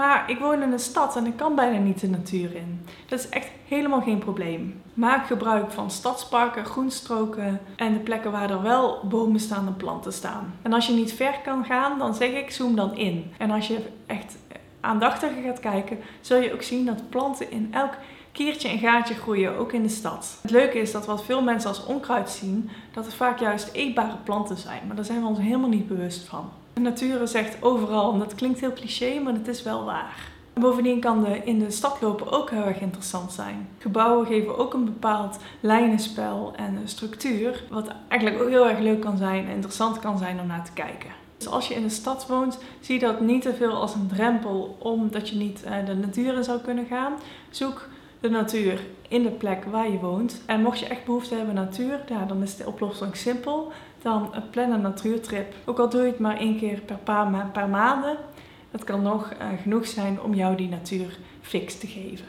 Maar ik woon in een stad en ik kan bijna niet de natuur in. Dat is echt helemaal geen probleem. Maak gebruik van stadsparken, groenstroken en de plekken waar er wel bomen staan en planten staan. En als je niet ver kan gaan, dan zeg ik zoom dan in. En als je echt aandachtiger gaat kijken, zul je ook zien dat planten in elk kiertje en gaatje groeien, ook in de stad. Het leuke is dat wat veel mensen als onkruid zien, dat het vaak juist eetbare planten zijn. Maar daar zijn we ons helemaal niet bewust van. De natuur echt overal en dat klinkt heel cliché, maar het is wel waar. En bovendien kan de in de stad lopen ook heel erg interessant zijn. Gebouwen geven ook een bepaald lijnenspel en structuur, wat eigenlijk ook heel erg leuk kan zijn en interessant kan zijn om naar te kijken. Dus als je in de stad woont, zie dat niet te veel als een drempel omdat je niet eh, de natuur in zou kunnen gaan. Zoek de natuur in de plek waar je woont. En mocht je echt behoefte hebben aan natuur, ja, dan is de oplossing simpel. Dan plan een natuurtrip. Ook al doe je het maar één keer per paar, per maanden. Dat kan nog uh, genoeg zijn om jou die natuur fix te geven.